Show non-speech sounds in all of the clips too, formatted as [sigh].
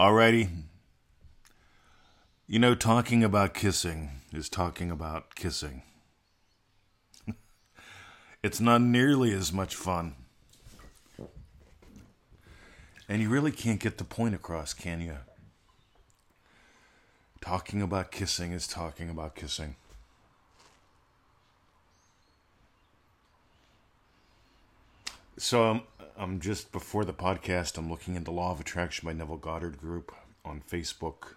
Alrighty. You know, talking about kissing is talking about kissing. [laughs] it's not nearly as much fun. And you really can't get the point across, can you? Talking about kissing is talking about kissing. So um, I'm, just before the podcast. I'm looking into Law of Attraction by Neville Goddard group on Facebook.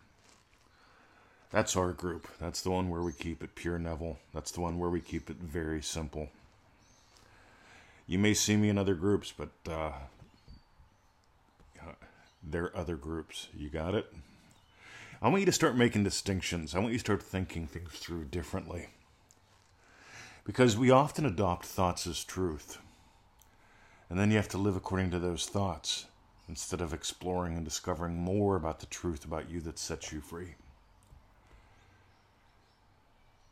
That's our group. That's the one where we keep it pure Neville. That's the one where we keep it very simple. You may see me in other groups, but uh, there are other groups. You got it? I want you to start making distinctions. I want you to start thinking things through differently. Because we often adopt thoughts as truth. And then you have to live according to those thoughts instead of exploring and discovering more about the truth about you that sets you free.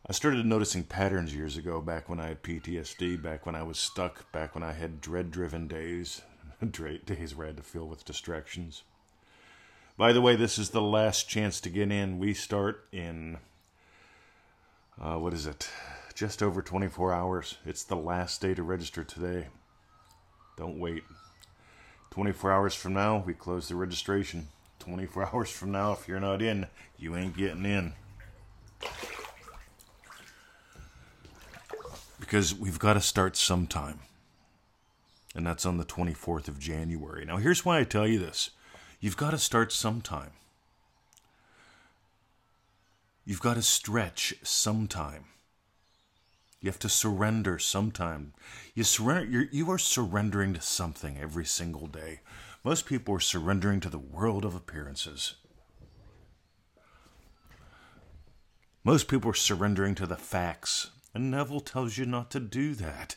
I started noticing patterns years ago, back when I had PTSD, back when I was stuck, back when I had dread driven days, [laughs] days where I had to fill with distractions. By the way, this is the last chance to get in. We start in, uh, what is it? Just over 24 hours. It's the last day to register today. Don't wait. 24 hours from now, we close the registration. 24 [laughs] hours from now, if you're not in, you ain't getting in. Because we've got to start sometime. And that's on the 24th of January. Now, here's why I tell you this you've got to start sometime. You've got to stretch sometime. You have to surrender sometime. You surrender. You're, you are surrendering to something every single day. Most people are surrendering to the world of appearances. Most people are surrendering to the facts, and Neville tells you not to do that.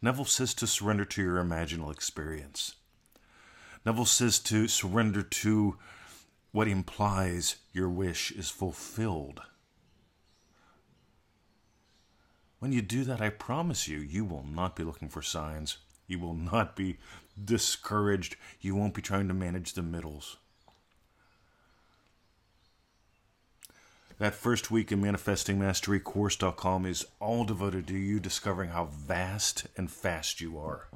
Neville says to surrender to your imaginal experience. Neville says to surrender to what implies your wish is fulfilled. When you do that, I promise you, you will not be looking for signs. You will not be discouraged. You won't be trying to manage the middles. That first week in ManifestingMasteryCourse.com is all devoted to you discovering how vast and fast you are.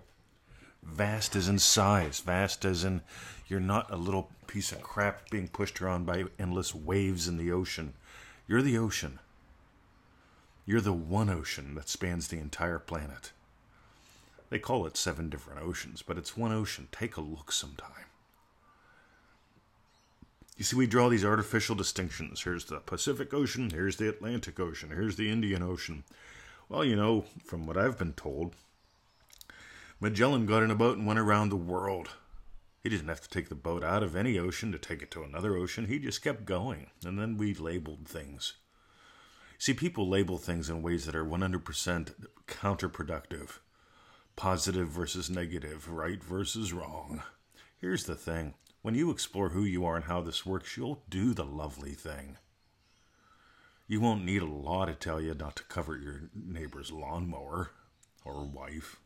Vast as in size, vast as in you're not a little piece of crap being pushed around by endless waves in the ocean. You're the ocean. You're the one ocean that spans the entire planet. They call it seven different oceans, but it's one ocean. Take a look sometime. You see, we draw these artificial distinctions. Here's the Pacific Ocean, here's the Atlantic Ocean, here's the Indian Ocean. Well, you know, from what I've been told, Magellan got in a boat and went around the world. He didn't have to take the boat out of any ocean to take it to another ocean. He just kept going. And then we labeled things. See, people label things in ways that are 100% counterproductive positive versus negative, right versus wrong. Here's the thing when you explore who you are and how this works, you'll do the lovely thing. You won't need a law to tell you not to cover your neighbor's lawnmower, or wife,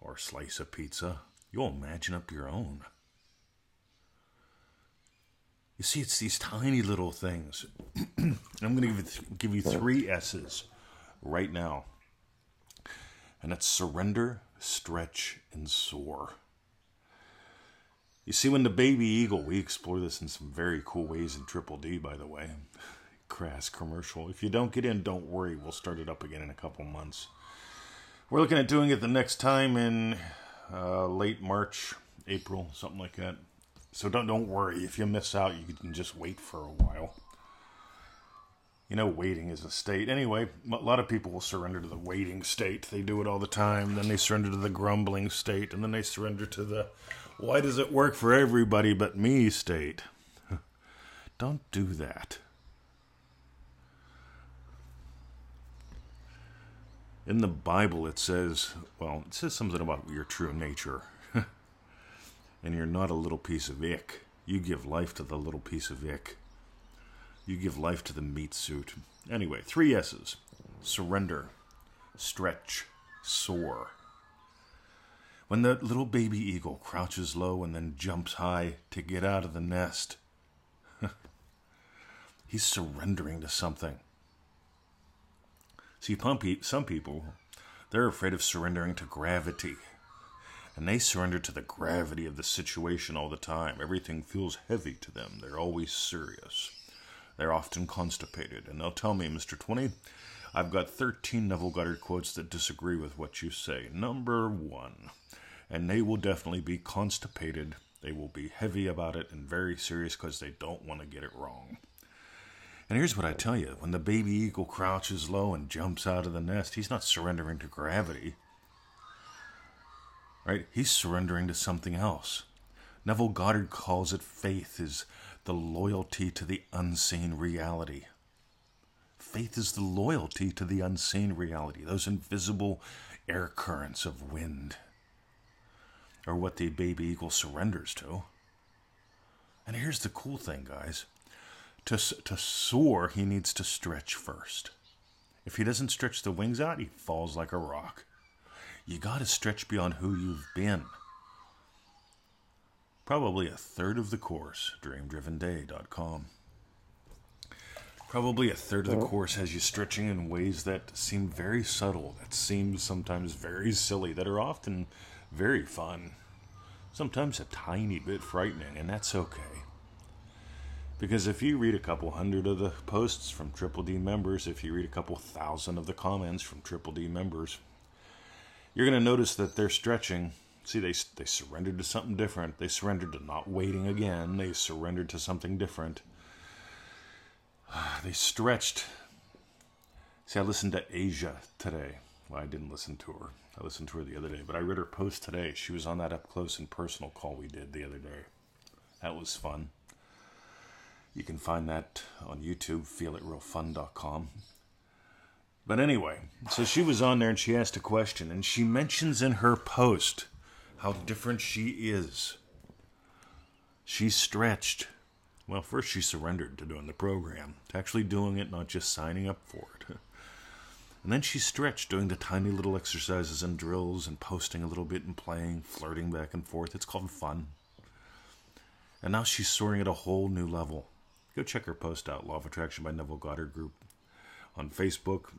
or slice of pizza. You'll imagine up your own. You see, it's these tiny little things. I'm going to give, give you three S's right now. And that's surrender, stretch, and soar. You see, when the baby eagle, we explore this in some very cool ways in Triple D, by the way. Crass commercial. If you don't get in, don't worry. We'll start it up again in a couple months. We're looking at doing it the next time in uh, late March, April, something like that. So don't don't worry if you miss out. You can just wait for a while. You know, waiting is a state. Anyway, a lot of people will surrender to the waiting state. They do it all the time. Then they surrender to the grumbling state, and then they surrender to the why does it work for everybody but me state. [laughs] don't do that. In the Bible, it says, well, it says something about your true nature [laughs] and you're not a little piece of ick. You give life to the little piece of ick. You give life to the meat suit. Anyway, three S's surrender, stretch, soar. When the little baby eagle crouches low and then jumps high to get out of the nest, [laughs] He's surrendering to something. See, some people, they're afraid of surrendering to gravity. And they surrender to the gravity of the situation all the time. Everything feels heavy to them. They're always serious. They're often constipated. And they'll tell me, Mr. 20, I've got 13 Neville Goddard quotes that disagree with what you say. Number one, and they will definitely be constipated. They will be heavy about it and very serious because they don't want to get it wrong. And here's what I tell you when the baby eagle crouches low and jumps out of the nest, he's not surrendering to gravity. Right? He's surrendering to something else. Neville Goddard calls it faith, is the loyalty to the unseen reality. Faith is the loyalty to the unseen reality, those invisible air currents of wind, or what the baby eagle surrenders to. And here's the cool thing, guys to, to soar, he needs to stretch first. If he doesn't stretch the wings out, he falls like a rock. You got to stretch beyond who you've been. Probably a third of the course, dreamdrivenday.com. Probably a third of the course has you stretching in ways that seem very subtle, that seem sometimes very silly, that are often very fun, sometimes a tiny bit frightening, and that's okay. Because if you read a couple hundred of the posts from Triple D members, if you read a couple thousand of the comments from Triple D members, you're going to notice that they're stretching. See, they, they surrendered to something different. They surrendered to not waiting again. They surrendered to something different. [sighs] They stretched. See, I listened to Asia today. Well, I didn't listen to her. I listened to her the other day, but I read her post today. She was on that up close and personal call we did the other day. That was fun. You can find that on YouTube, feelitrealfun.com. But anyway, so she was on there and she asked a question, and she mentions in her post how different she is. She stretched well, first she surrendered to doing the program, to actually doing it, not just signing up for it. [laughs] And then she stretched, doing the tiny little exercises and drills and posting a little bit and playing, flirting back and forth. It's called fun. And now she's soaring at a whole new level. Go check her post out, Law of Attraction by Neville Goddard Group, on Facebook.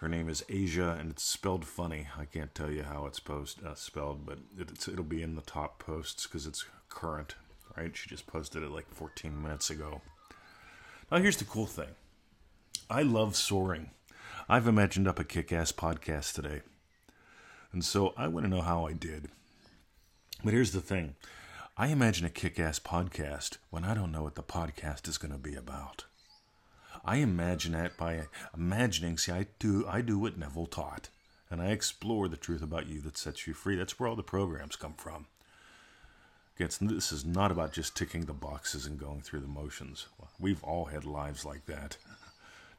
Her name is Asia, and it's spelled funny. I can't tell you how it's post uh, spelled, but it's, it'll be in the top posts because it's current right? She just posted it like 14 minutes ago. Now, here's the cool thing I love soaring. I've imagined up a kick ass podcast today. And so I want to know how I did. But here's the thing I imagine a kick ass podcast when I don't know what the podcast is going to be about. I imagine that by imagining, see, I do, I do what Neville taught, and I explore the truth about you that sets you free. That's where all the programs come from. It's, this is not about just ticking the boxes and going through the motions. We've all had lives like that.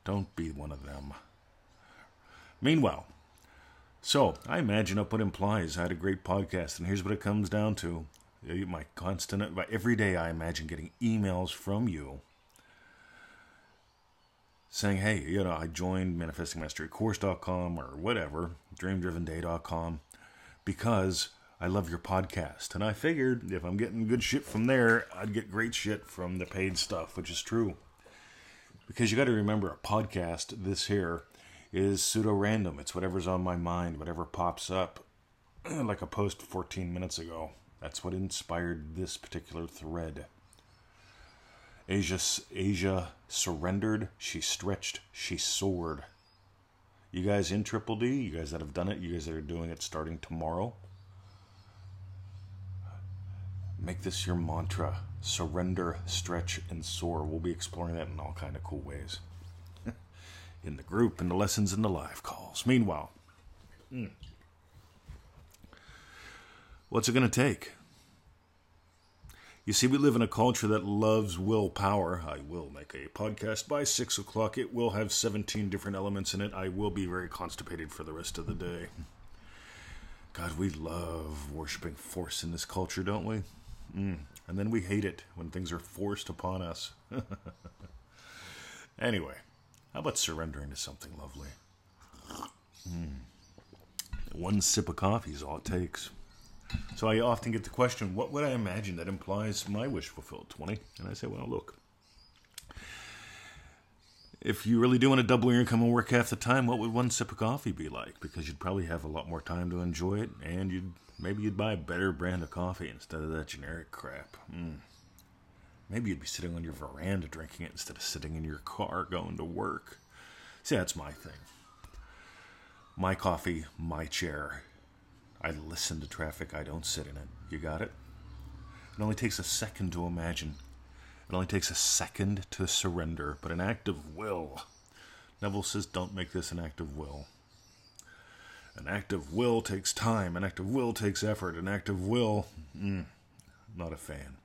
Don't be one of them. Meanwhile, so I imagine up what implies I had a great podcast, and here's what it comes down to: my constant, every day I imagine getting emails from you saying, "Hey, you know, I joined ManifestingMasteryCourse.com or whatever, DreamDrivenDay.com, because." I love your podcast. And I figured if I'm getting good shit from there, I'd get great shit from the paid stuff, which is true. Because you got to remember, a podcast, this here, is pseudo random. It's whatever's on my mind, whatever pops up, [clears throat] like a post 14 minutes ago. That's what inspired this particular thread. Asia, Asia surrendered, she stretched, she soared. You guys in Triple D, you guys that have done it, you guys that are doing it starting tomorrow, Make this your mantra. Surrender, stretch, and soar. We'll be exploring that in all kind of cool ways. [laughs] in the group, in the lessons, in the live calls. Meanwhile, hmm, what's it going to take? You see, we live in a culture that loves willpower. I will make a podcast by 6 o'clock. It will have 17 different elements in it. I will be very constipated for the rest of the day. God, we love worshiping force in this culture, don't we? Mm. And then we hate it when things are forced upon us. [laughs] anyway, how about surrendering to something lovely? Mm. One sip of coffee is all it takes. So I often get the question, what would I imagine that implies my wish fulfilled? 20? And I say, well, look. if you really do want to double your income and work half the time, what would one sip of coffee be like? Because you'd probably have a lot more time to enjoy it, and you'd maybe you'd buy a better brand of coffee instead of that generic crap. Mm. Maybe you'd be sitting on your veranda drinking it instead of sitting in your car going to work. See, that's my thing. My coffee, my chair. I listen to traffic, I don't sit in it. You got it? It only takes a second to imagine. It only takes a second to surrender, but an act of will. Neville says, don't make this an act of will. An act of will takes time. An act of will takes effort. An act of will, mm, not a fan.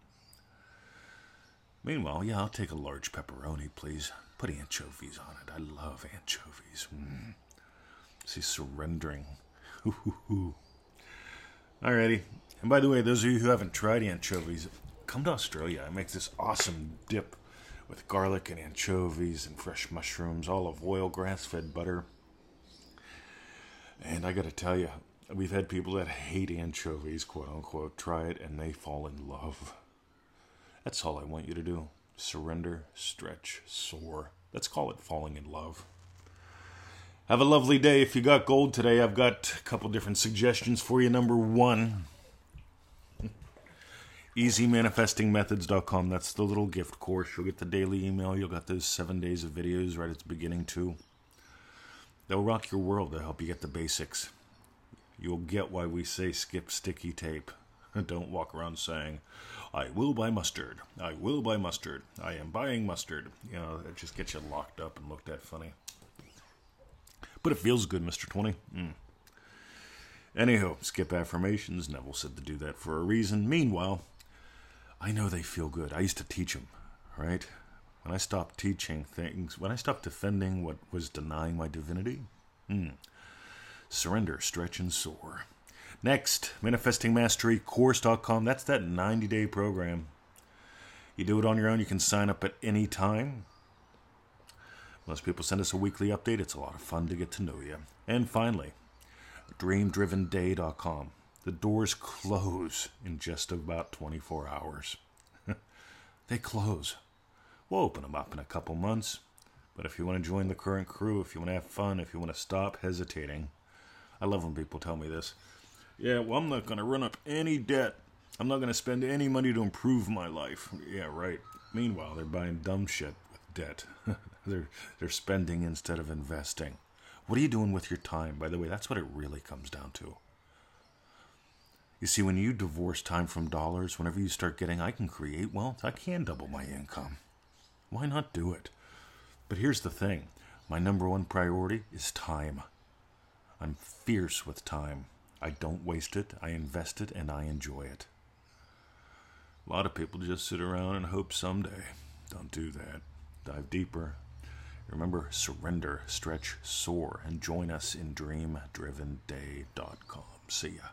Meanwhile, yeah, I'll take a large pepperoni, please. Put anchovies on it. I love anchovies. Mm. See, surrendering. Alrighty. And by the way, those of you who haven't tried anchovies, come to Australia. I make this awesome dip with garlic and anchovies and fresh mushrooms, olive oil, grass fed butter. And I got to tell you, we've had people that hate anchovies, quote unquote, try it and they fall in love. That's all I want you to do. Surrender, stretch, soar. Let's call it falling in love. Have a lovely day. If you got gold today, I've got a couple different suggestions for you. Number one, easymanifestingmethods.com. That's the little gift course. You'll get the daily email. You'll get those seven days of videos right at the beginning, too. They'll rock your world. They'll help you get the basics. You'll get why we say skip sticky tape. [laughs] Don't walk around saying, I will buy mustard. I will buy mustard. I am buying mustard. You know, it just gets you locked up and looked at funny. But it feels good, Mr. 20. Mm. Anyhow, skip affirmations. Neville said to do that for a reason. Meanwhile, I know they feel good. I used to teach them, right? When I stopped teaching things, when I stopped defending what was denying my divinity, hmm, surrender, stretch, and soar. Next, manifestingmasterycourse.com. That's that 90 day program. You do it on your own. You can sign up at any time. Most people send us a weekly update. It's a lot of fun to get to know you. And finally, dreamdrivenday.com. The doors close in just about 24 hours. [laughs] they close. We'll open them up in a couple months. But if you want to join the current crew, if you want to have fun, if you want to stop hesitating, I love when people tell me this. Yeah, well, I'm not going to run up any debt. I'm not going to spend any money to improve my life. Yeah, right. Meanwhile, they're buying dumb shit with debt. [laughs] they're they're spending instead of investing. What are you doing with your time? By the way, that's what it really comes down to. You see, when you divorce time from dollars, whenever you start getting, I can create wealth, I can double my income. Why not do it? But here's the thing my number one priority is time. I'm fierce with time. I don't waste it, I invest it, and I enjoy it. A lot of people just sit around and hope someday. Don't do that. Dive deeper. Remember, surrender, stretch, soar, and join us in dreamdrivenday.com. See ya.